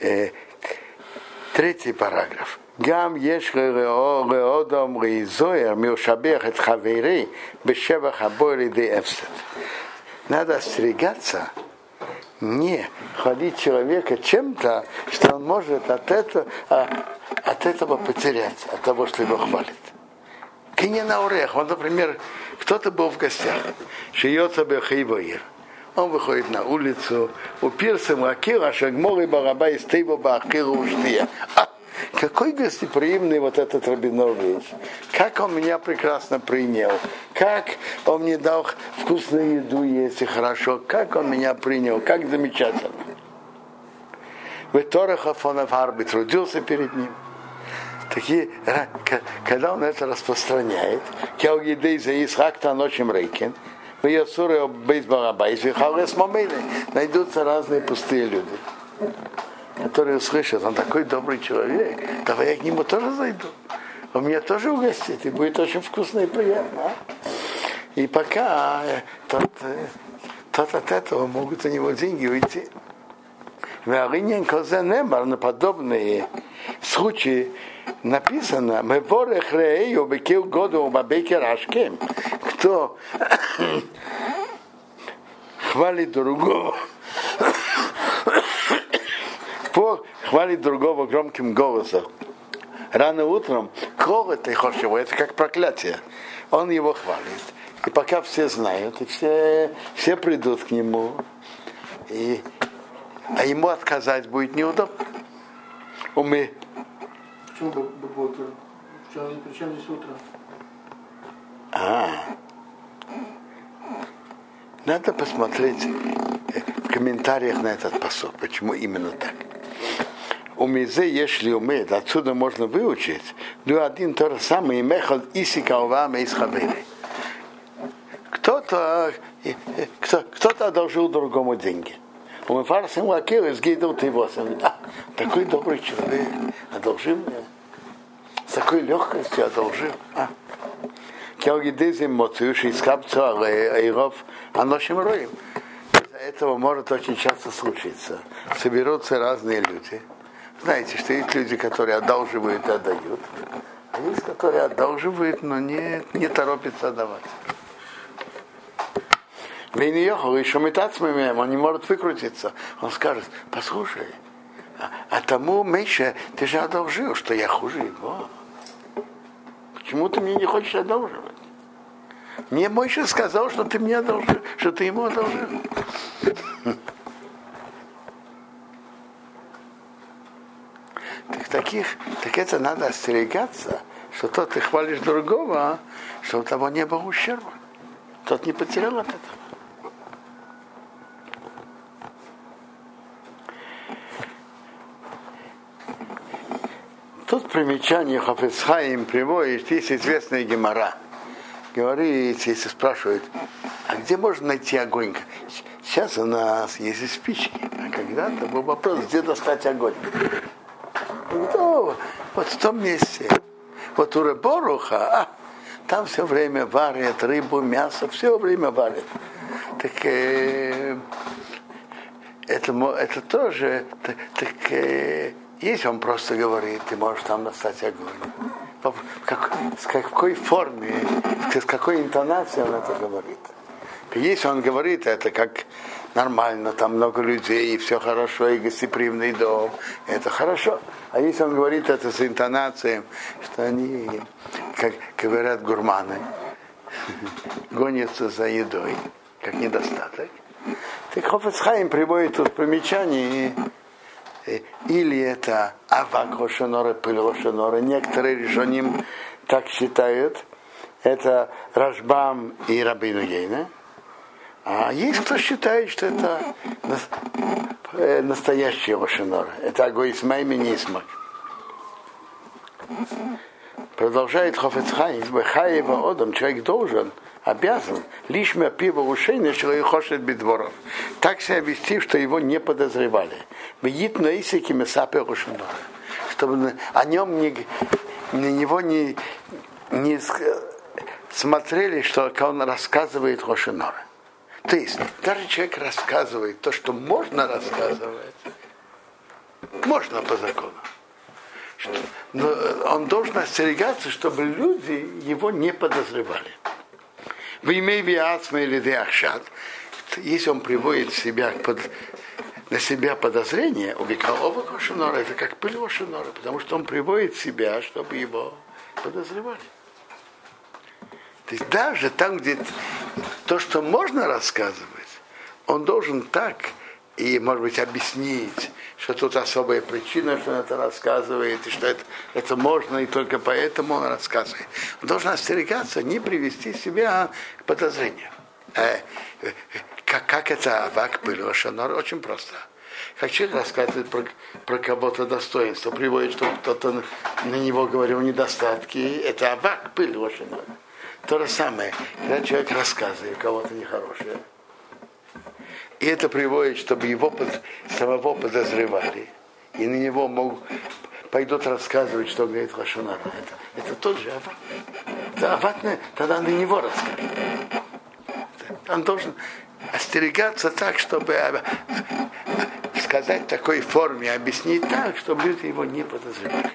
Э, третий параграф. Гам еш реодом рейзоер милшабех את חברי בשבח הבוא לידי הפסד. Надо остерегаться не хвалить человека чем-то, что он может от этого, от этого потерять, от того, что его хвалит. Кине на урех. Вот, например, кто-то был в гостях. Шиется бехейвоир. Он выходит на улицу, упирся мракира, шагмор и бараба из тейва бахиру уштия. Какой гостеприимный вот этот Рабинович. Как он меня прекрасно принял. Как он мне дал вкусную еду есть и хорошо. Как он меня принял. Как замечательно. В Торахов он трудился перед ним. Такие, когда он это распространяет, за Исхак Таночим Рейкин, в Ясуре Бейсбарабайс, найдутся разные пустые люди которые услышат, он такой добрый человек, давай я к нему тоже зайду. Он меня тоже угостит, и будет очень вкусно и приятно. А? И пока тот, тот от этого могут у него деньги уйти. В Аринин Козенемар на подобные случаи написано мы ворэх рею бекил году бабеке рашкем. Кто хвалит другого по хвалит другого громким голосом. Рано утром кого ты хочешь это как проклятие. Он его хвалит. И пока все знают, и все, все придут к нему, и, а ему отказать будет неудобно. Умы. Почему бы утро? Причем здесь утро? А. Надо посмотреть в комментариях на этот посол, почему именно так у мизе если умеет, отсюда можно выучить, ну один то же самое, мехал исика увама из хавели. Кто-то кто, кто-то одолжил другому деньги. У меня фарсим лакил из гидал ты. А, такой добрый человек, одолжил мне. С такой легкостью одолжил. А. Келгидезим моцию, искапцу, айров, аношим роем. Этого может очень часто случиться. Соберутся разные люди знаете, что есть люди, которые одалживают и отдают, а есть, которые одалживают, но не, не торопятся отдавать. Вейниехал еще метацмами, он не может выкрутиться. Он скажет, послушай, а, а тому меньше ты же одолжил, что я хуже его. Почему ты мне не хочешь одолживать? Мне Мойша сказал, что ты мне одолжил, что ты ему одолжил. Так, таких, так это надо остерегаться, что тот ты хвалишь другого, что у того не было ущерба. Тот не потерял от этого. Тут примечание Хафецхаим приводит, есть известная гемора. Говорит, если спрашивают, а где можно найти огонь? Сейчас у нас есть спички, а когда-то был вопрос, где достать огонь. Ну, вот в том месте. Вот у Реборуха, а, там все время варят рыбу, мясо, все время варят. Так э, это, это тоже, так, так э, если он просто говорит, ты можешь там достать огонь. В как, с какой форме, с какой интонацией он это говорит. Если он говорит это как нормально, там много людей, и все хорошо, и гостеприимный дом, это хорошо. А если он говорит это с интонацией, что они, как говорят гурманы, гонятся за едой, как недостаток, так Хофецхайм приводит тут примечание, э, или это авак Рошенора, пыль Рошенора, некоторые решением так считают, это Рашбам и Рабину Ейна, а есть кто считает, что это э, настоящий Рошинор. Это Агоис Майми Нисмак. Продолжает Хофецхайм, Бехаева Одам, человек должен, обязан, лишь мя пиво ушейна, что и хошет бедворов. Так себя вести, что его не подозревали. Видит на исике месапе. Чтобы о нем не, на него не, не смотрели, что он рассказывает Рошинора. То есть, даже человек рассказывает то, что можно рассказывать, Можно по закону. Но он должен остерегаться, чтобы люди его не подозревали. В имя Виацма или Диахшат, если он приводит себя под, на себя подозрение, убекал Шинора, это как пыль Шинора, потому что он приводит себя, чтобы его подозревали. То есть даже там, где то, что можно рассказывать, он должен так и, может быть, объяснить, что тут особая причина, что он это рассказывает, и что это, это можно, и только поэтому он рассказывает. Он должен остерегаться, не привести себя к подозрению. Э, э, как, как это авак пылешанор? Очень просто. Как человек рассказывает про, про кого-то достоинство, приводит, что кто-то на него говорил недостатки, это авак пылешанор. То же самое, когда человек рассказывает кого-то нехорошее, и это приводит, чтобы его самого подозревали. И на него могут, пойдут рассказывать, что говорит Лашонара. Это, это тот же Ават. Ават, тогда на него расскажет. Он должен остерегаться так, чтобы сказать в такой форме, объяснить так, чтобы люди его не подозревали.